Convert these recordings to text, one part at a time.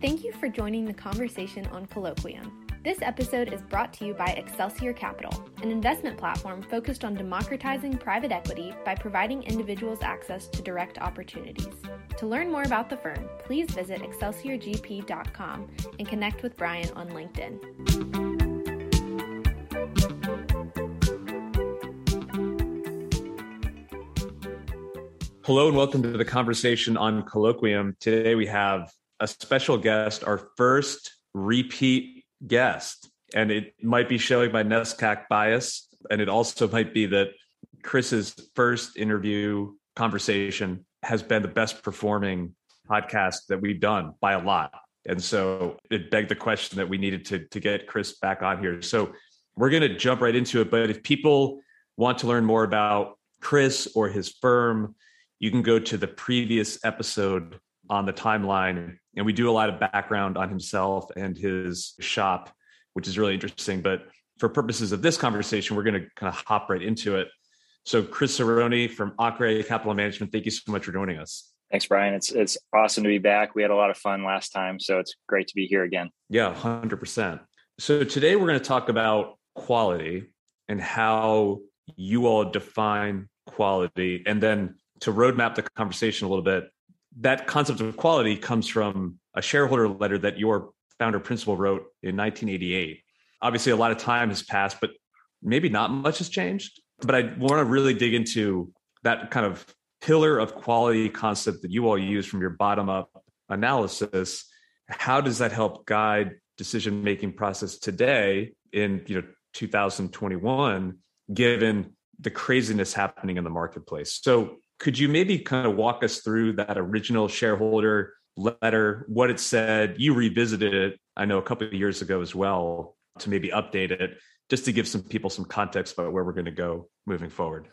Thank you for joining the conversation on Colloquium. This episode is brought to you by Excelsior Capital, an investment platform focused on democratizing private equity by providing individuals access to direct opportunities. To learn more about the firm, please visit excelsiorgp.com and connect with Brian on LinkedIn. Hello and welcome to the conversation on Colloquium. Today we have a special guest, our first repeat guest. And it might be showing my NESCAC bias. And it also might be that Chris's first interview conversation has been the best performing podcast that we've done by a lot. And so it begged the question that we needed to, to get Chris back on here. So we're going to jump right into it. But if people want to learn more about Chris or his firm, you can go to the previous episode on the timeline. And we do a lot of background on himself and his shop, which is really interesting. But for purposes of this conversation, we're going to kind of hop right into it. So, Chris Cerrone from Akre Capital Management, thank you so much for joining us. Thanks, Brian. It's it's awesome to be back. We had a lot of fun last time, so it's great to be here again. Yeah, hundred percent. So today we're going to talk about quality and how you all define quality, and then to roadmap the conversation a little bit. That concept of quality comes from a shareholder letter that your founder principal wrote in 1988. Obviously, a lot of time has passed, but maybe not much has changed. But I want to really dig into that kind of pillar of quality concept that you all use from your bottom up analysis. How does that help guide decision making process today in you know 2021, given the craziness happening in the marketplace? So could you maybe kind of walk us through that original shareholder letter, what it said? You revisited it, I know, a couple of years ago as well, to maybe update it, just to give some people some context about where we're going to go moving forward.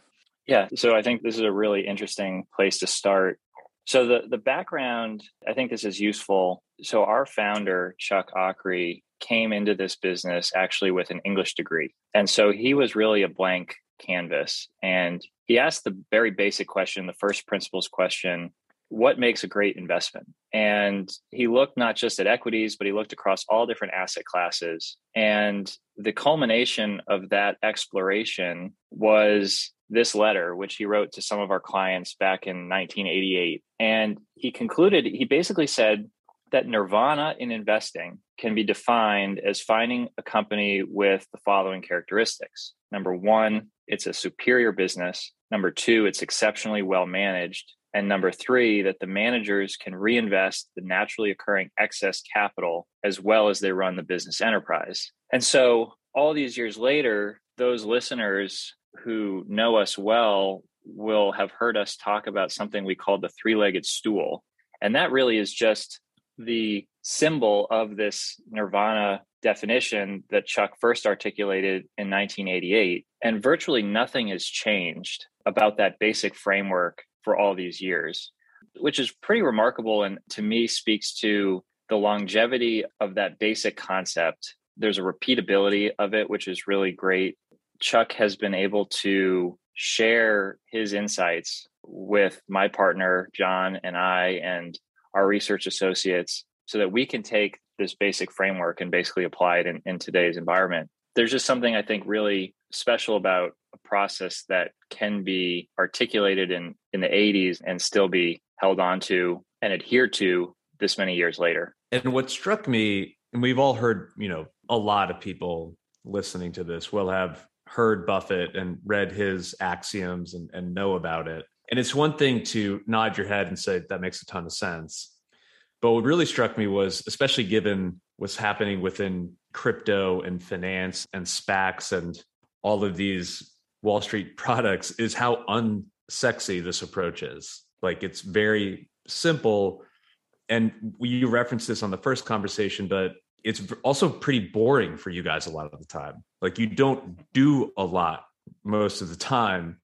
Yeah, so I think this is a really interesting place to start. So the the background, I think this is useful. So our founder, Chuck Akre, came into this business actually with an English degree. And so he was really a blank canvas. And he asked the very basic question, the first principles question what makes a great investment? And he looked not just at equities, but he looked across all different asset classes. And the culmination of that exploration was this letter, which he wrote to some of our clients back in 1988. And he concluded, he basically said that nirvana in investing can be defined as finding a company with the following characteristics. Number one, it's a superior business. Number two, it's exceptionally well managed. And number three, that the managers can reinvest the naturally occurring excess capital as well as they run the business enterprise. And so, all these years later, those listeners who know us well will have heard us talk about something we call the three legged stool. And that really is just the symbol of this nirvana definition that Chuck first articulated in 1988. And virtually nothing has changed about that basic framework for all these years, which is pretty remarkable and to me speaks to the longevity of that basic concept. There's a repeatability of it, which is really great. Chuck has been able to share his insights with my partner, John, and I, and our research associates so that we can take this basic framework and basically apply it in, in today's environment. There's just something I think really special about a process that can be articulated in, in the 80s and still be held onto and adhered to this many years later. And what struck me, and we've all heard, you know, a lot of people listening to this will have heard Buffett and read his axioms and, and know about it. And it's one thing to nod your head and say, that makes a ton of sense. But what really struck me was, especially given what's happening within crypto and finance and SPACs and all of these Wall Street products, is how unsexy this approach is. Like it's very simple. And you referenced this on the first conversation, but it's also pretty boring for you guys a lot of the time. Like you don't do a lot most of the time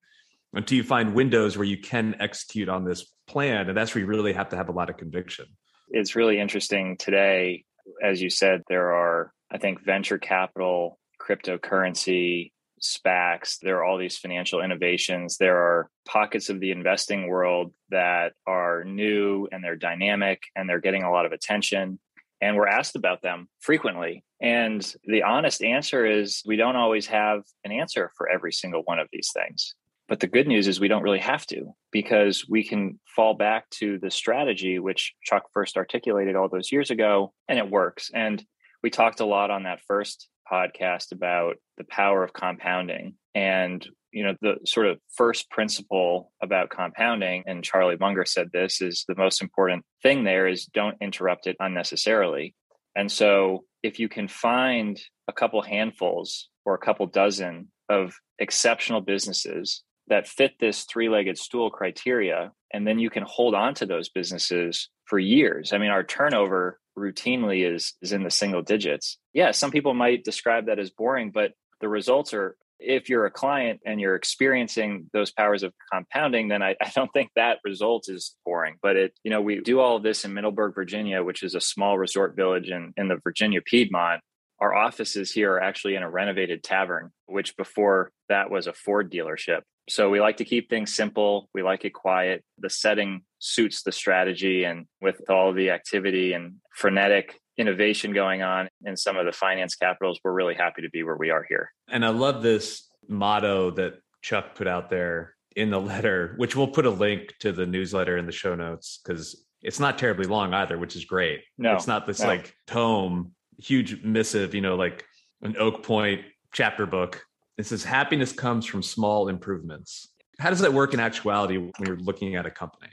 until you find windows where you can execute on this plan. And that's where you really have to have a lot of conviction it's really interesting today. As you said, there are, I think, venture capital, cryptocurrency, SPACs. There are all these financial innovations. There are pockets of the investing world that are new and they're dynamic and they're getting a lot of attention. And we're asked about them frequently. And the honest answer is we don't always have an answer for every single one of these things. But the good news is we don't really have to because we can fall back to the strategy which Chuck first articulated all those years ago and it works. And we talked a lot on that first podcast about the power of compounding and you know the sort of first principle about compounding and Charlie Munger said this is the most important thing there is don't interrupt it unnecessarily. And so if you can find a couple handfuls or a couple dozen of exceptional businesses that fit this three-legged stool criteria and then you can hold on to those businesses for years. I mean our turnover routinely is is in the single digits. Yeah some people might describe that as boring but the results are if you're a client and you're experiencing those powers of compounding then I, I don't think that result is boring. But it you know we do all of this in middleburg virginia which is a small resort village in, in the virginia piedmont our offices here are actually in a renovated tavern, which before that was a Ford dealership. So we like to keep things simple. We like it quiet. The setting suits the strategy. And with all the activity and frenetic innovation going on in some of the finance capitals, we're really happy to be where we are here. And I love this motto that Chuck put out there in the letter, which we'll put a link to the newsletter in the show notes because it's not terribly long either, which is great. No, it's not this no. like tome huge missive, you know, like an Oak Point chapter book. It says happiness comes from small improvements. How does that work in actuality when you're looking at a company?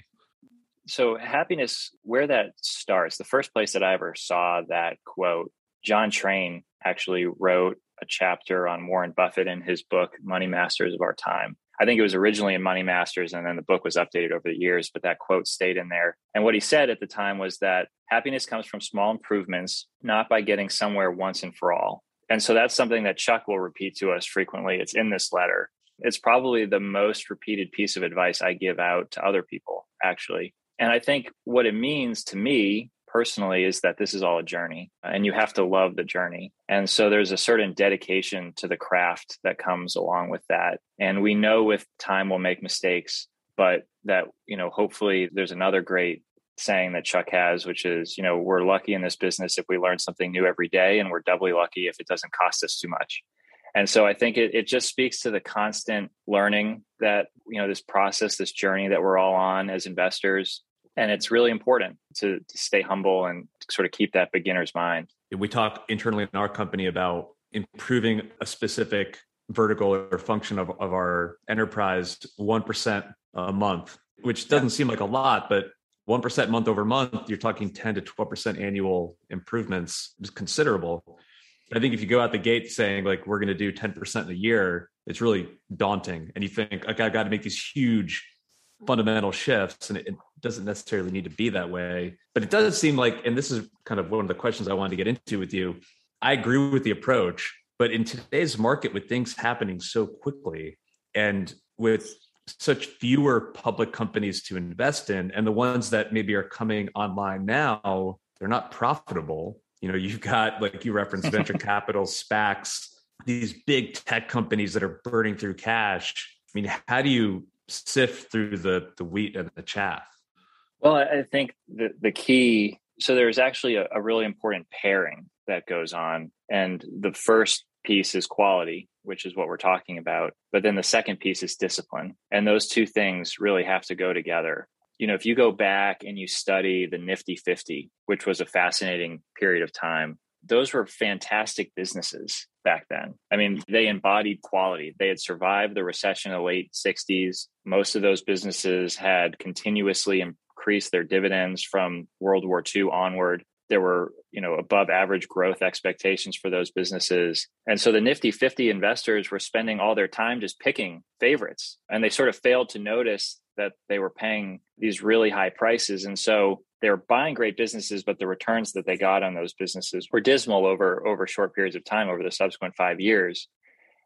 So, happiness, where that starts, the first place that I ever saw that quote, John Train actually wrote a chapter on Warren Buffett in his book, Money Masters of Our Time. I think it was originally in Money Masters and then the book was updated over the years, but that quote stayed in there. And what he said at the time was that happiness comes from small improvements, not by getting somewhere once and for all. And so that's something that Chuck will repeat to us frequently. It's in this letter. It's probably the most repeated piece of advice I give out to other people, actually. And I think what it means to me personally is that this is all a journey and you have to love the journey. And so there's a certain dedication to the craft that comes along with that. And we know with time we'll make mistakes, but that, you know, hopefully there's another great saying that Chuck has, which is, you know, we're lucky in this business if we learn something new every day, and we're doubly lucky if it doesn't cost us too much. And so I think it, it just speaks to the constant learning that, you know, this process, this journey that we're all on as investors, and it's really important to, to stay humble and sort of keep that beginner's mind. We talk internally in our company about improving a specific vertical or function of, of our enterprise 1% a month which doesn't yeah. seem like a lot but 1% month over month you're talking 10 to 12% annual improvements is considerable. I think if you go out the gate saying like we're going to do 10% in a year it's really daunting. And you think okay i've got to make these huge fundamental shifts and it, it doesn't necessarily need to be that way. But it does seem like and this is kind of one of the questions i wanted to get into with you i agree with the approach but in today's market with things happening so quickly and with such fewer public companies to invest in and the ones that maybe are coming online now they're not profitable. You know you've got like you referenced venture capital spacs these big tech companies that are burning through cash. I mean how do you sift through the the wheat and the chaff? Well i think the the key so there's actually a, a really important pairing that goes on and the first piece is quality which is what we're talking about but then the second piece is discipline and those two things really have to go together. You know if you go back and you study the nifty 50 which was a fascinating period of time those were fantastic businesses back then. I mean, they embodied quality. They had survived the recession in the late 60s. Most of those businesses had continuously increased their dividends from World War II onward. There were, you know, above average growth expectations for those businesses. And so the Nifty 50 investors were spending all their time just picking favorites. And they sort of failed to notice that they were paying these really high prices. And so they were buying great businesses, but the returns that they got on those businesses were dismal over over short periods of time over the subsequent five years.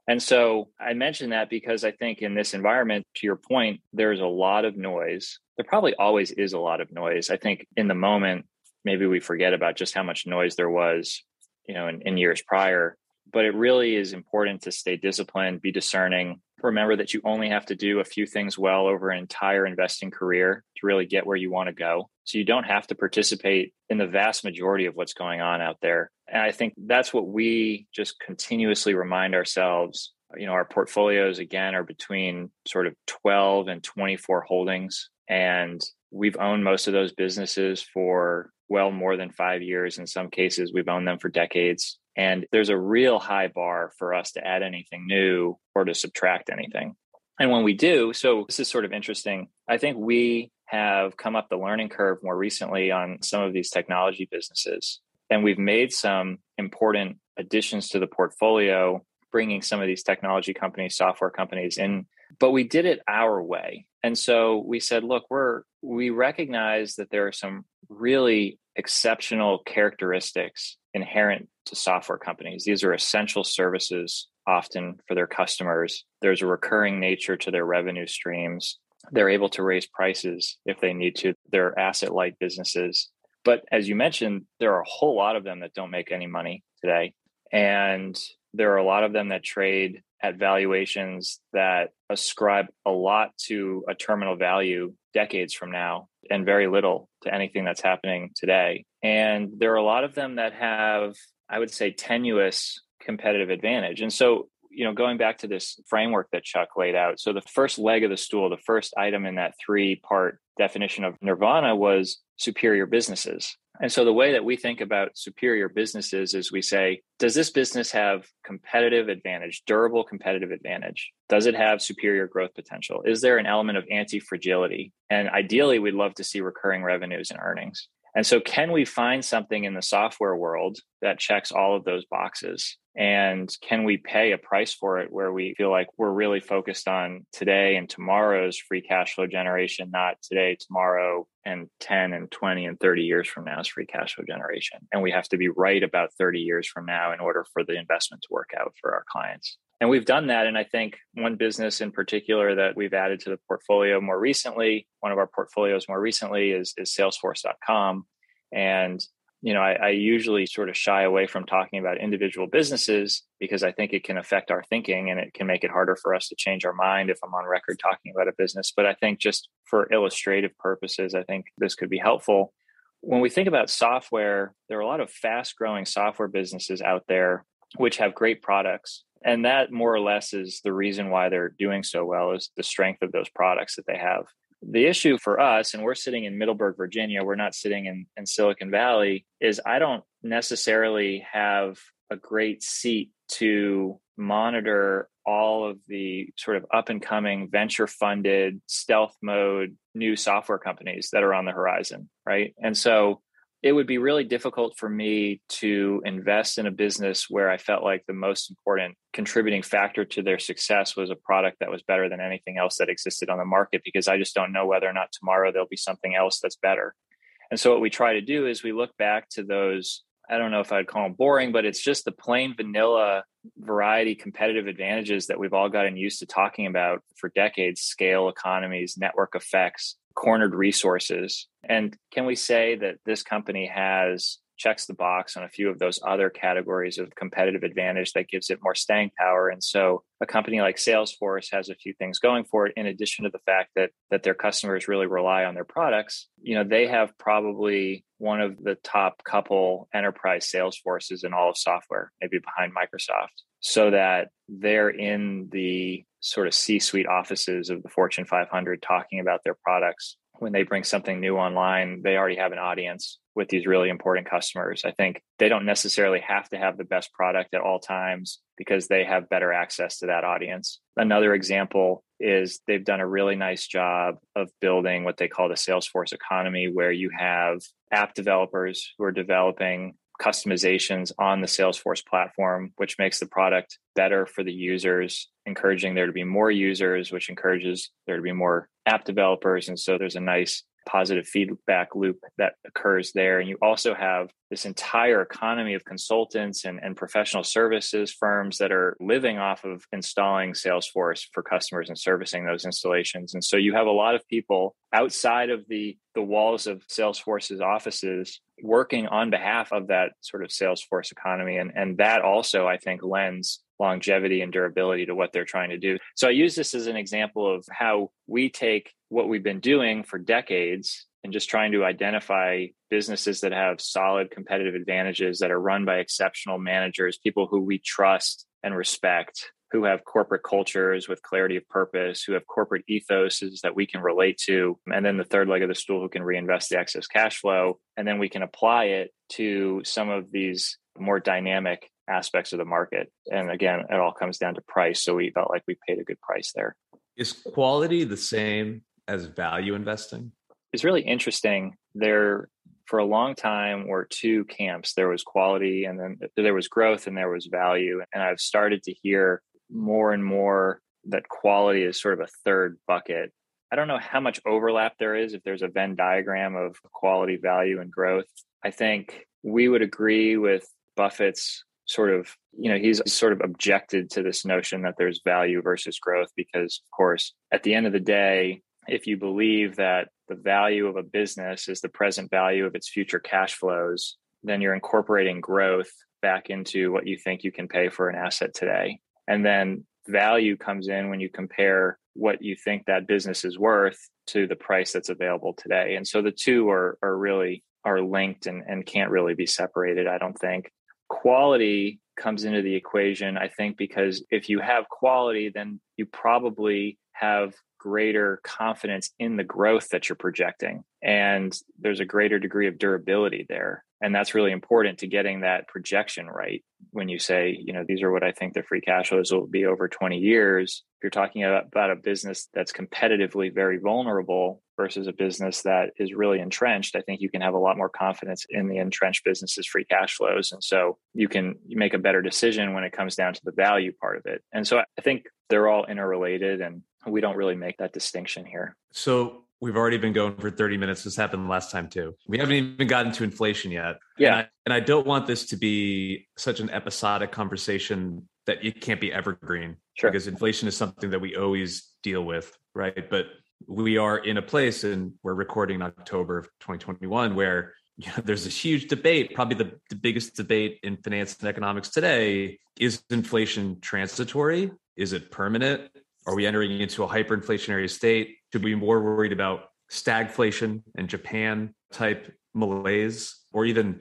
And so I mention that because I think in this environment, to your point, there's a lot of noise. There probably always is a lot of noise. I think in the moment, maybe we forget about just how much noise there was, you know, in, in years prior. But it really is important to stay disciplined, be discerning, remember that you only have to do a few things well over an entire investing career to really get where you want to go. So you don't have to participate in the vast majority of what's going on out there. And I think that's what we just continuously remind ourselves. You know, our portfolios again are between sort of 12 and 24 holdings. And we've owned most of those businesses for well more than five years. In some cases, we've owned them for decades. And there's a real high bar for us to add anything new or to subtract anything. And when we do, so this is sort of interesting. I think we have come up the learning curve more recently on some of these technology businesses. And we've made some important additions to the portfolio, bringing some of these technology companies, software companies in, but we did it our way. And so we said, look, we're, we recognize that there are some really exceptional characteristics inherent to software companies. These are essential services often for their customers. There's a recurring nature to their revenue streams. They're able to raise prices if they need to. They're asset light businesses. But as you mentioned, there are a whole lot of them that don't make any money today. And there are a lot of them that trade at valuations that ascribe a lot to a terminal value decades from now and very little to anything that's happening today. And there are a lot of them that have, I would say, tenuous competitive advantage. And so, you know, going back to this framework that Chuck laid out, so the first leg of the stool, the first item in that three part definition of nirvana was superior businesses. And so the way that we think about superior businesses is we say, does this business have competitive advantage, durable competitive advantage? Does it have superior growth potential? Is there an element of anti fragility? And ideally, we'd love to see recurring revenues and earnings. And so, can we find something in the software world that checks all of those boxes? And can we pay a price for it where we feel like we're really focused on today and tomorrow's free cash flow generation, not today, tomorrow, and 10 and 20 and 30 years from now's free cash flow generation? And we have to be right about 30 years from now in order for the investment to work out for our clients. And we've done that. And I think one business in particular that we've added to the portfolio more recently, one of our portfolios more recently is, is Salesforce.com. And, you know, I, I usually sort of shy away from talking about individual businesses because I think it can affect our thinking and it can make it harder for us to change our mind if I'm on record talking about a business. But I think just for illustrative purposes, I think this could be helpful. When we think about software, there are a lot of fast growing software businesses out there which have great products and that more or less is the reason why they're doing so well is the strength of those products that they have. The issue for us and we're sitting in middleburg virginia we're not sitting in, in silicon valley is i don't necessarily have a great seat to monitor all of the sort of up and coming venture funded stealth mode new software companies that are on the horizon right? And so it would be really difficult for me to invest in a business where I felt like the most important contributing factor to their success was a product that was better than anything else that existed on the market because I just don't know whether or not tomorrow there'll be something else that's better. And so what we try to do is we look back to those I don't know if I'd call them boring, but it's just the plain vanilla variety competitive advantages that we've all gotten used to talking about for decades scale economies, network effects, cornered resources. And can we say that this company has checks the box on a few of those other categories of competitive advantage that gives it more staying power. And so a company like Salesforce has a few things going for it in addition to the fact that that their customers really rely on their products. You know, they have probably one of the top couple enterprise sales forces in all of software, maybe behind Microsoft, so that they're in the sort of C-suite offices of the Fortune 500 talking about their products when they bring something new online, they already have an audience with these really important customers. I think they don't necessarily have to have the best product at all times because they have better access to that audience. Another example is they've done a really nice job of building what they call the Salesforce economy, where you have app developers who are developing customizations on the Salesforce platform, which makes the product better for the users, encouraging there to be more users, which encourages there to be more app developers. And so there's a nice positive feedback loop that occurs there. And you also have this entire economy of consultants and, and professional services firms that are living off of installing Salesforce for customers and servicing those installations. And so you have a lot of people outside of the, the walls of Salesforce's offices working on behalf of that sort of Salesforce economy. And, and that also, I think, lends longevity and durability to what they're trying to do. So I use this as an example of how we take what we've been doing for decades and just trying to identify businesses that have solid competitive advantages that are run by exceptional managers, people who we trust and respect, who have corporate cultures with clarity of purpose, who have corporate ethoses that we can relate to. And then the third leg of the stool, who can reinvest the excess cash flow. And then we can apply it to some of these more dynamic aspects of the market. And again, it all comes down to price. So we felt like we paid a good price there. Is quality the same as value investing? It's really interesting. There, for a long time, were two camps. There was quality, and then there was growth, and there was value. And I've started to hear more and more that quality is sort of a third bucket. I don't know how much overlap there is if there's a Venn diagram of quality, value, and growth. I think we would agree with Buffett's sort of you know he's sort of objected to this notion that there's value versus growth because of course at the end of the day if you believe that the value of a business is the present value of its future cash flows then you're incorporating growth back into what you think you can pay for an asset today and then value comes in when you compare what you think that business is worth to the price that's available today and so the two are are really are linked and, and can't really be separated i don't think quality comes into the equation, I think, because if you have quality, then you probably have greater confidence in the growth that you're projecting. And there's a greater degree of durability there. And that's really important to getting that projection right. When you say, you know, these are what I think the free cash flows will be over 20 years, if you're talking about a business that's competitively very vulnerable versus a business that is really entrenched, I think you can have a lot more confidence in the entrenched business's free cash flows. And so you can make a better decision when it comes down to the value part of it. And so I think they're all interrelated and we don't really make that distinction here. So We've already been going for 30 minutes. This happened last time too. We haven't even gotten to inflation yet. Yeah. And I, and I don't want this to be such an episodic conversation that it can't be evergreen. Sure. Because inflation is something that we always deal with, right? But we are in a place and we're recording in October of 2021 where you know, there's this huge debate, probably the, the biggest debate in finance and economics today. Is inflation transitory? Is it permanent? Are we entering into a hyperinflationary state? Should we be more worried about stagflation and Japan type malaise or even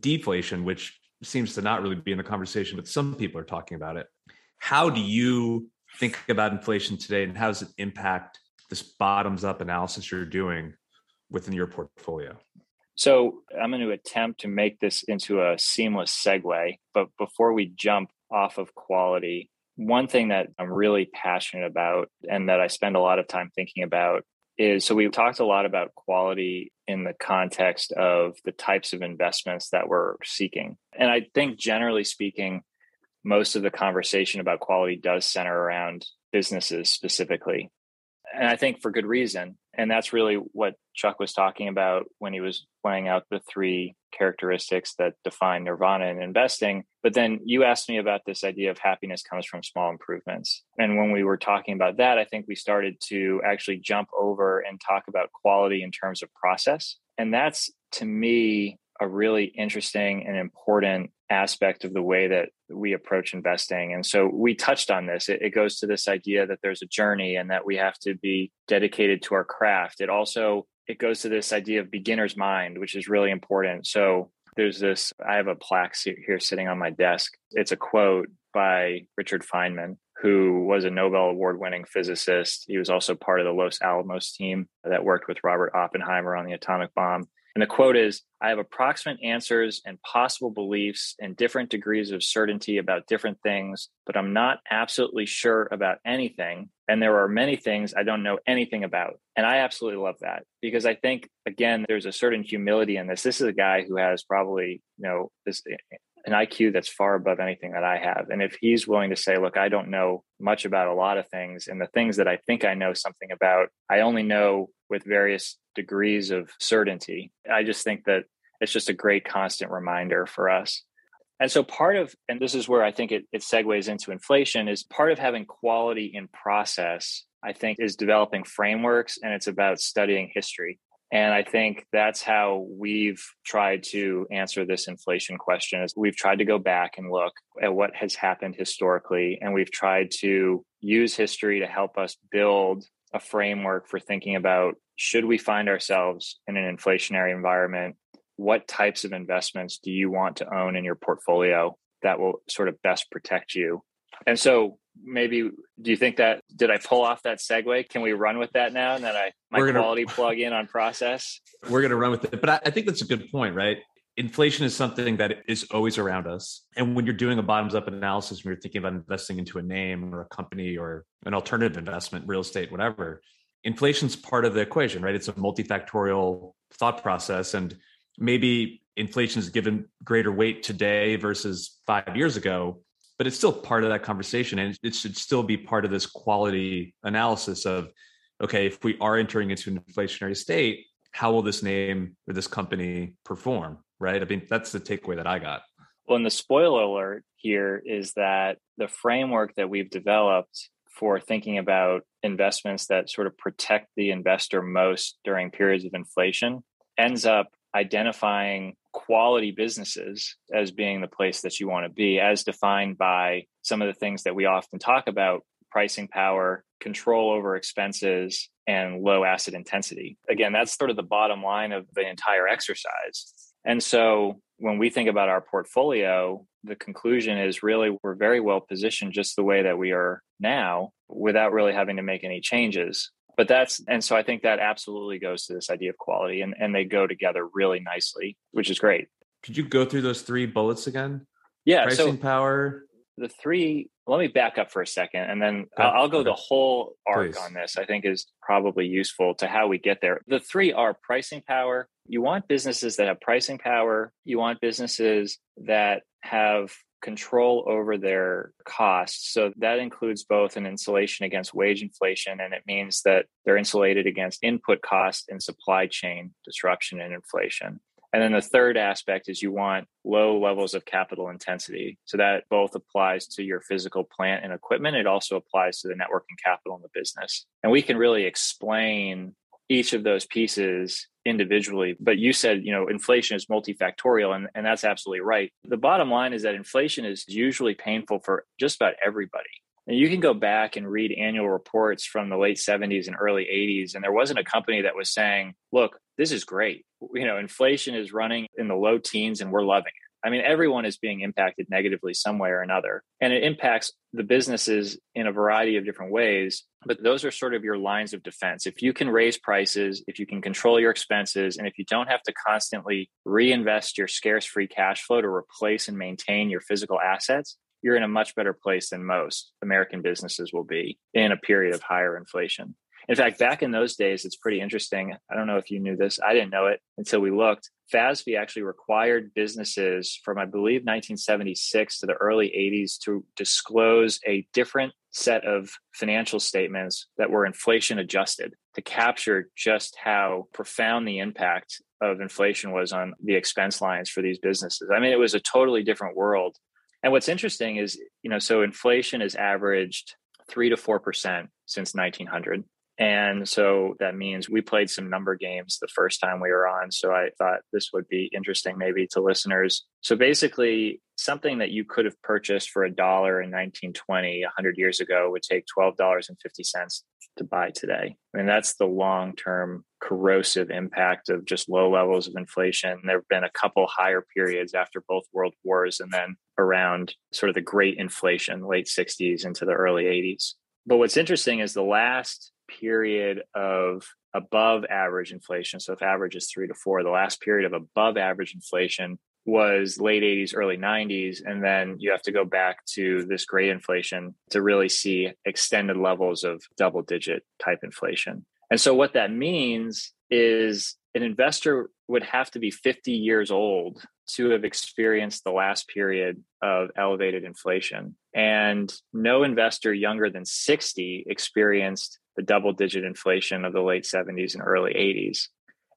deflation, which seems to not really be in the conversation, but some people are talking about it. How do you think about inflation today and how does it impact this bottoms up analysis you're doing within your portfolio? So I'm going to attempt to make this into a seamless segue. But before we jump off of quality, one thing that I'm really passionate about and that I spend a lot of time thinking about is so we've talked a lot about quality in the context of the types of investments that we're seeking. And I think generally speaking, most of the conversation about quality does center around businesses specifically. And I think for good reason. And that's really what Chuck was talking about when he was laying out the three characteristics that define nirvana in investing. But then you asked me about this idea of happiness comes from small improvements. And when we were talking about that, I think we started to actually jump over and talk about quality in terms of process. And that's to me a really interesting and important aspect of the way that we approach investing. And so we touched on this. It, it, goes to this idea that there's a journey and that we have to be dedicated to our craft. It also it goes to this idea of beginner's mind, which is really important. So there's this I have a plaque here sitting on my desk. It's a quote by Richard Feynman, who was a Nobel Award winning physicist. He was also part of the Los Alamos team that worked with Robert Oppenheimer on the atomic bomb. And the quote is I have approximate answers and possible beliefs and different degrees of certainty about different things, but I'm not absolutely sure about anything. And there are many things I don't know anything about. And I absolutely love that because I think, again, there's a certain humility in this. This is a guy who has probably, you know, this an IQ that's far above anything that I have. And if he's willing to say, look, I don't know much about a lot of things, and the things that I think I know something about, I only know with various degrees of certainty. I just think that it's just a great constant reminder for us. And so part of, and this is where I think it, it segues into inflation, is part of having quality in process, I think, is developing frameworks and it's about studying history. And I think that's how we've tried to answer this inflation question is we've tried to go back and look at what has happened historically and we've tried to use history to help us build a framework for thinking about should we find ourselves in an inflationary environment? What types of investments do you want to own in your portfolio that will sort of best protect you? And so maybe do you think that did I pull off that segue? Can we run with that now? And then I my gonna, quality plug in on process. We're gonna run with it. But I, I think that's a good point, right? Inflation is something that is always around us. And when you're doing a bottoms up analysis, when you're thinking about investing into a name or a company or an alternative investment, real estate, whatever, inflation's part of the equation, right? It's a multifactorial thought process. And maybe inflation is given greater weight today versus five years ago but it's still part of that conversation and it should still be part of this quality analysis of okay if we are entering into an inflationary state how will this name or this company perform right? I mean that's the takeaway that i got. Well and the spoiler alert here is that the framework that we've developed for thinking about investments that sort of protect the investor most during periods of inflation ends up identifying quality businesses as being the place that you want to be, as defined by some of the things that we often talk about pricing power, control over expenses, and low asset intensity. Again, that's sort of the bottom line of the entire exercise. And so when we think about our portfolio, the conclusion is really we're very well positioned just the way that we are now without really having to make any changes but that's and so i think that absolutely goes to this idea of quality and, and they go together really nicely which is great. Could you go through those three bullets again? Yeah pricing so power? The three let me back up for a second and then I'll, I'll, go okay. the whole arc Please. on this i think is probably useful to how we get there. The three are pricing power. You want businesses that have pricing power. You want businesses that have control over their costs. So that includes both an insulation against wage inflation, and it means that they're insulated against input cost and supply chain disruption and inflation. And then the third aspect is you want low levels of capital intensity. So that both applies to your physical plant and equipment. It also applies to the net working capital in the business. And we can really explain each of those pieces individually. But you said, you know, inflation is multifactorial, and, and that's absolutely right. The bottom line is that inflation is usually painful for just about everybody. And you can go back and read annual reports from the late 70s and early 80s, and there wasn't a company that was saying, look, this is great. You know, inflation is running in the low teens and we're loving it. I mean, everyone is being impacted negatively some way or another. And it impacts the businesses in a variety of different ways. But those are sort of your lines of defense. If you can raise prices, if you can control your expenses, and if you don't have to constantly reinvest your scarce free cash flow to replace and maintain your physical assets, you're in a much better place than most American businesses will be in a period of higher inflation. In fact, back in those days, it's pretty interesting. I don't know if you knew this. I didn't know it until we looked. FASB actually required businesses from, I believe, 1976 to the early 80s to disclose a different set of financial statements that were inflation adjusted to capture just how profound the impact of inflation was on the expense lines for these businesses. I mean, it was a totally different world. And what's interesting is, you know, so inflation has averaged three to 4% since 1900. And so that means we played some number games the first time we were on. So I thought this would be interesting maybe to listeners. So basically, something that you could have purchased for a dollar in 1920, 100 years ago, would take $12.50 to buy today. I mean, that's the long term corrosive impact of just low levels of inflation. There have been a couple higher periods after both world wars and then around sort of the great inflation, late 60s into the early 80s. But what's interesting is the last period of above average inflation. So if average is three to four, the last period of above average inflation was late 80s, early 90s. And then you have to go back to this great inflation to really see extended levels of double digit type inflation. And so what that means is an investor would have to be 50 years old to have experienced the last period of elevated inflation. And no investor younger than 60 experienced the double digit inflation of the late 70s and early 80s.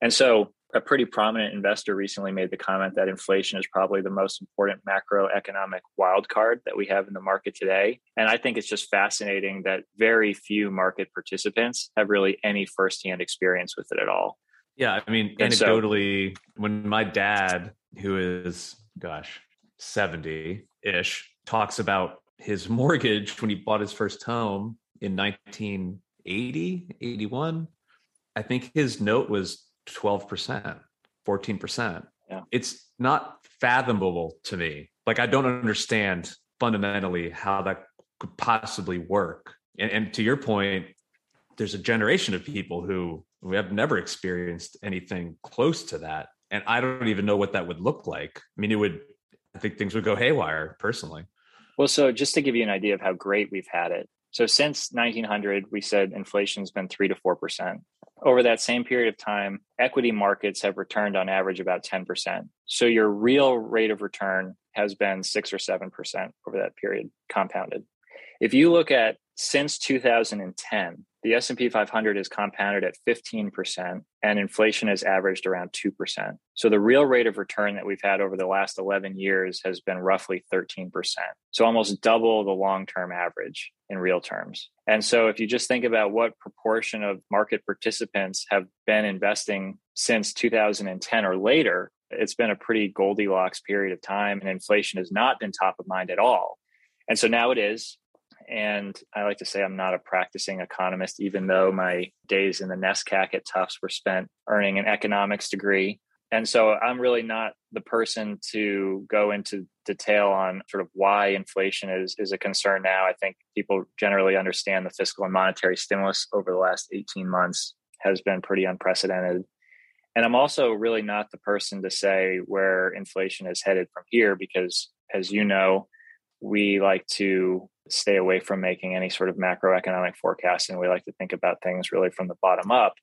And so a pretty prominent investor recently made the comment that inflation is probably the most important macroeconomic wildcard that we have in the market today. And I think it's just fascinating that very few market participants have really any firsthand experience with it at all. Yeah. I mean, and anecdotally, so, when my dad, who is, gosh, 70 ish, talks about his mortgage when he bought his first home in 1980, 81, I think his note was 12%, 14%. Yeah. It's not fathomable to me. Like, I don't understand fundamentally how that could possibly work. And, and to your point, there's a generation of people who we have never experienced anything close to that. And I don't even know what that would look like. I mean, it would, I think things would go haywire personally. Well, so just to give you an idea of how great we've had it. So since 1900, we said inflation's been three to 4%. Over that same period of time, equity markets have returned on average about 10%. So your real rate of return has been six or 7% over that period compounded. If you look at since 2010, the S&P 500 has compounded at 15% and inflation has averaged around 2%. So the real rate of return that we've had over the last 11 years has been roughly 13%. So almost double the long-term average in real terms. And so if you just think about what proportion of market participants have been investing since 2010 or later, it's been a pretty Goldilocks period of time and inflation has not been top of mind at all. And so now it is. And I like to say I'm not a practicing economist, even though my days in the NESCAC at Tufts were spent earning an economics degree. And so I'm really not the person to go into detail on sort of why inflation is, is a concern now. I think people generally understand the fiscal and monetary stimulus over the last 18 months has been pretty unprecedented. And I'm also really not the person to say where inflation is headed from here because, as you know, we like to stay away from making any sort of macroeconomic forecast and we like to think about things really from the bottom up.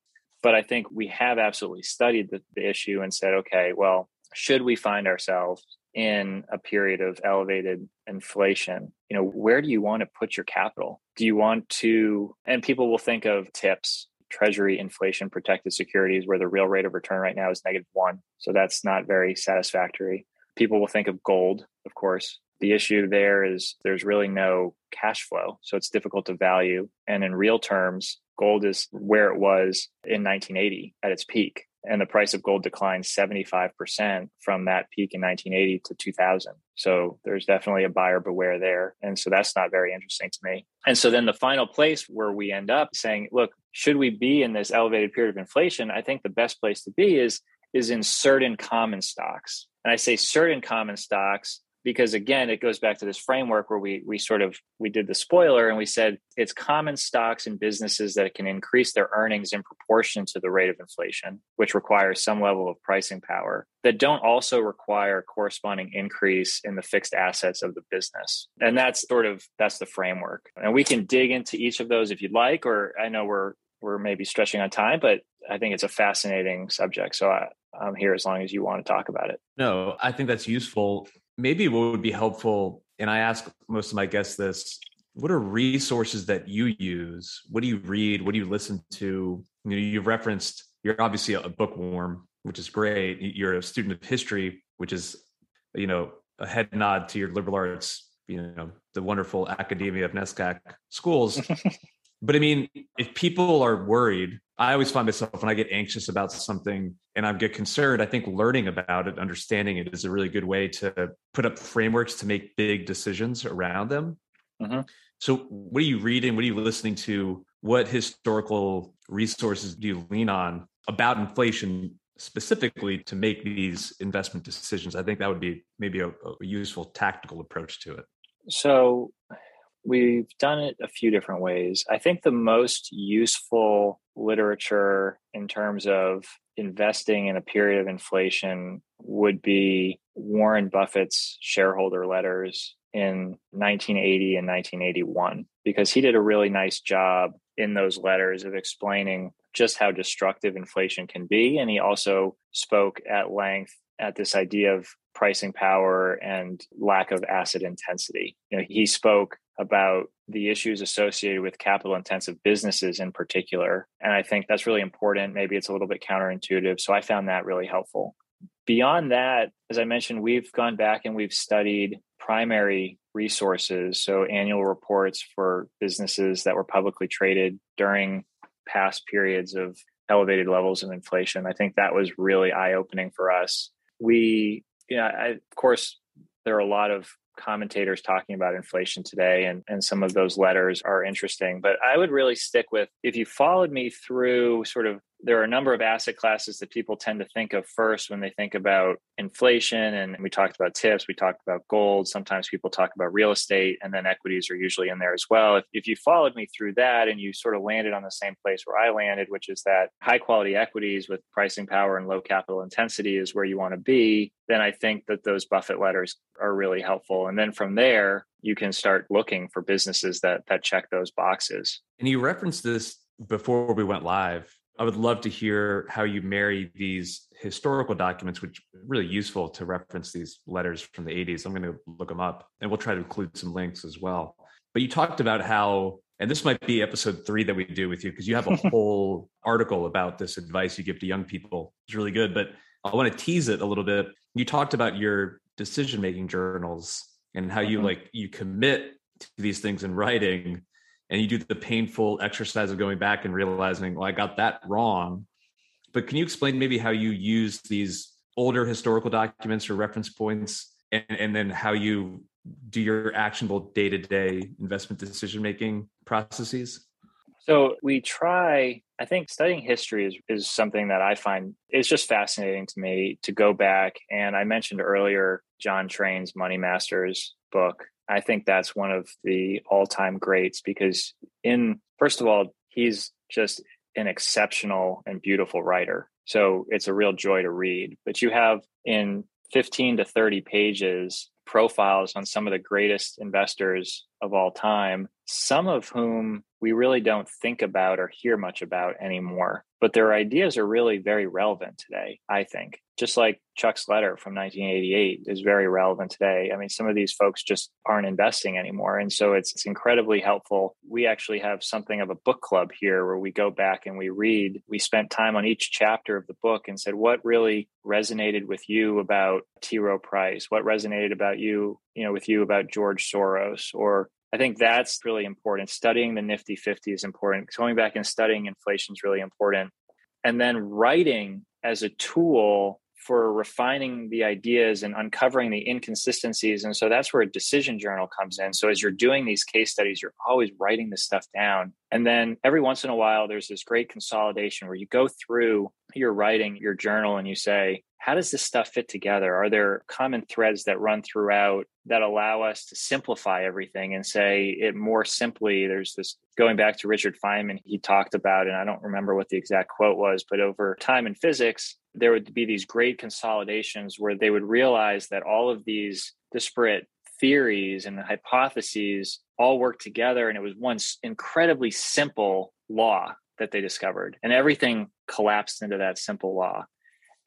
But i think we have absolutely studied the, the issue and said okay well should we find ourselves in a period of elevated inflation? You know where do you want to put your capital? Do you want to and people will think of tips treasury inflation protected securities where the real rate of return right now is negative one. So that's not very satisfactory. People will think of gold of course the issue there is there's really no cash flow. So it's difficult to value. And in real terms, gold is where it was in 1980 at its peak. And the price of gold declined 75% from that peak in 1980 to 2000. So there's definitely a buyer beware there. And so that's not very interesting to me. And so then the final place where we end up saying, look, should we be in this elevated period of inflation? I think the best place to be is is in certain common stocks. And I say certain common stocks because again it goes back to this framework where we we sort of we did the spoiler and we said it's common stocks and businesses that can increase their earnings in proportion to the rate of inflation which requires some level of pricing power that don't also require a corresponding increase in the fixed assets of the business and that's sort of that's the framework and we can dig into each of those if you'd like or i know we're we're maybe stretching on time, but I think it's a fascinating subject. So I, I'm here as long as you want to talk about it. No, I think that's useful. Maybe what would be helpful, and I ask most of my guests this what are resources that you use? What do you read? What do you listen to? You know, you've referenced, you're obviously a bookworm, which is great. You're a student of history, which is, you know, a head nod to your liberal arts, you know, the wonderful Academia of NESCAC schools. but I mean, if people are worried, I always find myself when I get anxious about something and I get concerned, I think learning about it, understanding it is a really good way to put up frameworks to make big decisions around them. Mm-hmm. So, what are you reading? What are you listening to? What historical resources do you lean on about inflation specifically to make these investment decisions? I think that would be maybe a, a useful tactical approach to it. So, we've done it a few different ways. I think the most useful literature in terms of investing in a period of inflation would be Warren Buffett's shareholder letters in 1980 and 1981 because he did a really nice job in those letters of explaining just how destructive inflation can be and he also spoke at length at this idea of pricing power and lack of asset intensity. You know, he spoke about the issues associated with capital intensive businesses in particular. And I think that's really important. Maybe it's a little bit counterintuitive. So I found that really helpful. Beyond that, as I mentioned, we've gone back and we've studied primary resources. So annual reports for businesses that were publicly traded during past periods of elevated levels of inflation. I think that was really eye opening for us. We, you know, I, of course, there are a lot of commentators talking about inflation today and, and some of those letters are interesting. But i would really stick with if you followed me through sort of there are a number of asset classes that people tend to think of first when they think about inflation. And we talked about TIPS, we talked about gold. Sometimes people talk about real estate, and then equities are usually in there as well. If, if you followed me through that and you sort of landed on the same place where I landed, which is that high quality equities with pricing power and low capital intensity is where you want to be, then I think that those Buffett letters are really helpful. And then from there, you can start looking for businesses that that check those boxes. And you referenced this before we went live I would love to hear how you marry these historical documents, which are really useful to reference these letters from the 80s. I'm going to look them up and we'll try to include some links as well. But you talked about how, and this might be episode three that we do with you because you have a whole article about this advice you give to young people. It's really good, but I want to tease it a little bit. You talked about your decision making journals and how you mm-hmm. like you commit to these things in writing and you do the painful exercise of going back and realizing, well, I got that wrong. But can you explain maybe how you use these older historical documents or reference points and, and then how you do your actionable day to day investment decision making processes? So we try, I think studying history is, is something that I find is just fascinating to me to go back. And I mentioned earlier John Train's Money Masters book. I think that's one of the all time greats because, in first of all, he's just an exceptional and beautiful writer. So it's a real joy to read. But you have in 15 to 30 pages profiles on some of the greatest investors of all time, some of whom we really don't think about or hear much about anymore. But their ideas are really very relevant today, I think. Just like Chuck's letter from 1988 is very relevant today. I mean, some of these folks just aren't investing anymore. And so it's, it's incredibly helpful. We actually have something of a book club here where we go back and we read. We spent time on each chapter of the book and said, what really resonated with you about T. Rowe Price? What resonated about you, you know, with you about George Soros or I think that's really important. Studying the Nifty 50 is important. Going back and studying inflation is really important. And then writing as a tool for refining the ideas and uncovering the inconsistencies. And so that's where a decision journal comes in. So as you're doing these case studies, you're always writing this stuff down. And then every once in a while, there's this great consolidation where you go through your writing, your journal, and you say, how does this stuff fit together? Are there common threads that run throughout that allow us to simplify everything and say it more simply? There's this going back to Richard Feynman, he talked about, and I don't remember what the exact quote was, but over time in physics, there would be these great consolidations where they would realize that all of these disparate theories and hypotheses all work together and it was one incredibly simple law that they discovered. And everything collapsed into that simple law.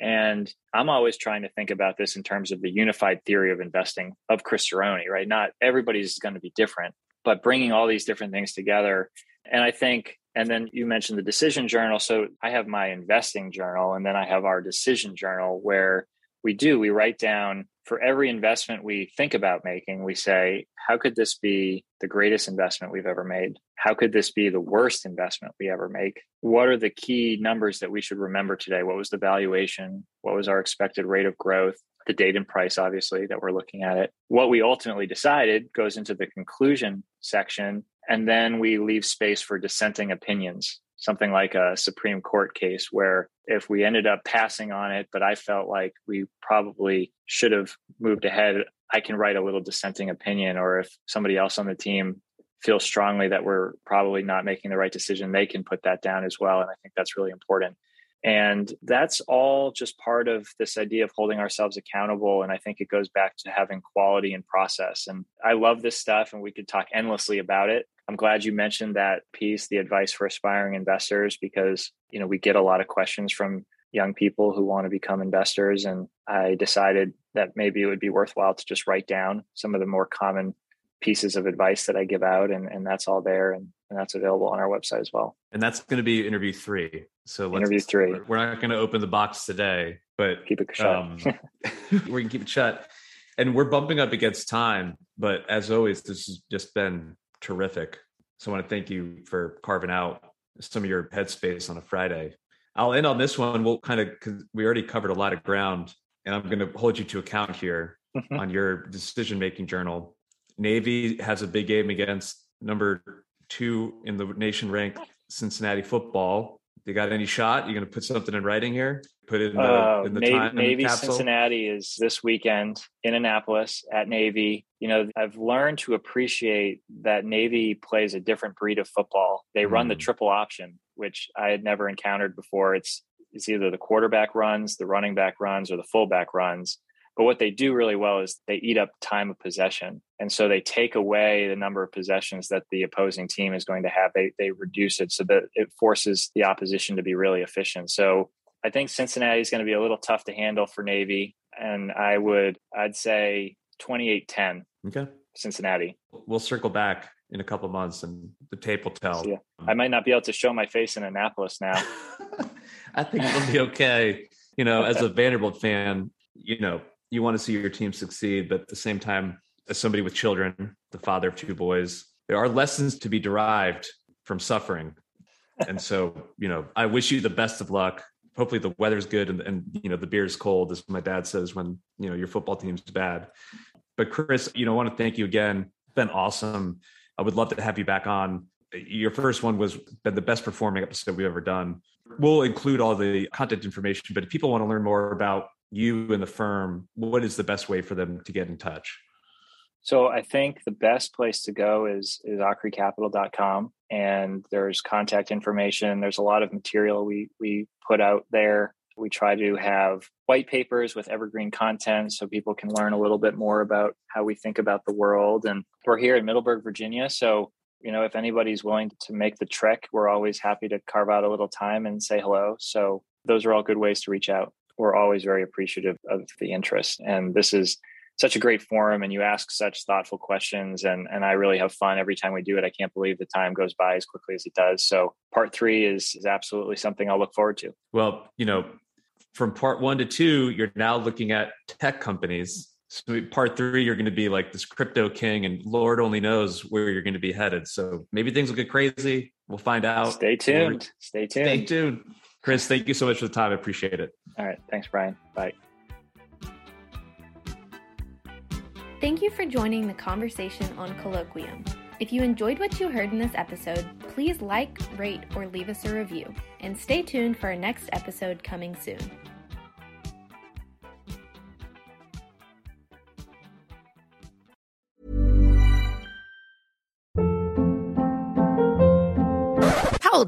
And I'm always trying to think about this in terms of the unified theory of investing of Chris Cerrone, right? Not everybody's going to be different, but bringing all these different things together. And I think, and then you mentioned the decision journal. So I have my investing journal, and then I have our decision journal where we do, we write down for every investment we think about making, we say, how could this be the greatest investment we've ever made? How could this be the worst investment we ever make? What are the key numbers that we should remember today? What was the valuation? What was our expected rate of growth? The date and price, obviously, that we're looking at it. What we ultimately decided goes into the conclusion section. And then we leave space for dissenting opinions something like a Supreme Court case where if we ended up passing on it, but I felt like we probably should have moved ahead, I can write a little dissenting opinion. Or if somebody else on the team feels strongly that we're probably not making the right decision, they can put that down as well. And I think that's really important. And that's all just part of this idea of holding ourselves accountable. And I think it goes back to having quality and process. And I love this stuff, and we could talk endlessly about it. I'm glad you mentioned that piece, the advice for aspiring investors, because you know we get a lot of questions from young people who want to become investors. And I decided that maybe it would be worthwhile to just write down some of the more common pieces of advice that I give out, and, and that's all there, and, and that's available on our website as well. And that's going to be interview three. So interview three. We're not going to open the box today, but keep it shut. Um, we can keep it shut. And we're bumping up against time, but as always, this has just been terrific. So I want to thank you for carving out some of your headspace on a Friday. I'll end on this one. We'll kind of because we already covered a lot of ground, and I'm going to hold you to account here on your decision making journal. Navy has a big game against number two in the nation ranked Cincinnati football. They got any shot? You're going to put something in writing here? Put it in the, uh, in the Navy, time. Navy Cincinnati is this weekend in Annapolis at Navy. You know, I've learned to appreciate that Navy plays a different breed of football. They mm. run the hmm. triple option, which I had never encountered before. It's it's either the quarterback runs, the running back runs, or the fullback runs. But what they do really well is they eat up time of possession. And so they take away the number of possessions that the opposing team is going to have. They, they reduce it so that it forces the opposition to be really efficient. So I think Cincinnati is going to be a little tough to handle for Navy. And I would, I'd say 28 10. Okay. Cincinnati. We'll circle back in a couple months and the tape will tell. Yeah. I might not be able to show my face in Annapolis now. I think it'll be okay. You know, as a Vanderbilt fan, you know, you want to see your team succeed, but at the same time, as somebody with children, the father of two boys, there are lessons to be derived from suffering. And so, you know, I wish you the best of luck. Hopefully the weather's good and, and you know the beer's cold, as my dad says when you know your football team's bad. But Chris, you know, I want to thank you again. It's been awesome. I would love to have you back on. Your first one was been the best performing episode we've ever done. We'll include all the content information, but if people want to learn more about you and the firm, what is the best way for them to get in touch? So I think the best place to go is is akrecapital.com and there's contact information. There's a lot of material we we put out there. We try to have white papers with evergreen content so people can learn a little bit more about how we think about the world. And we're here in Middleburg, Virginia. So, you know, if anybody's willing to make the trek, we're always happy to carve out a little time and say hello. So those are all good ways to reach out we're always very appreciative of the interest. And this is such a great forum and you ask such thoughtful questions and and I really have fun every time we do it. I can't believe the time goes by as quickly as it does. So part 3 is is absolutely something I'll look forward to. Well, you know, from part 1 to 2, you're now looking at tech companies. So part 3 you're going to be like this crypto king and lord only knows where you're going to be headed. So maybe things will get crazy. We'll find out. Stay tuned. Stay tuned. Stay tuned. Chris, thank you so much for the time. I appreciate it. All right. Thanks, Brian. Bye. Thank you for joining the conversation on Colloquium. If you enjoyed what you heard in this episode, please like, rate, or leave us a review. And stay tuned for our next episode coming soon.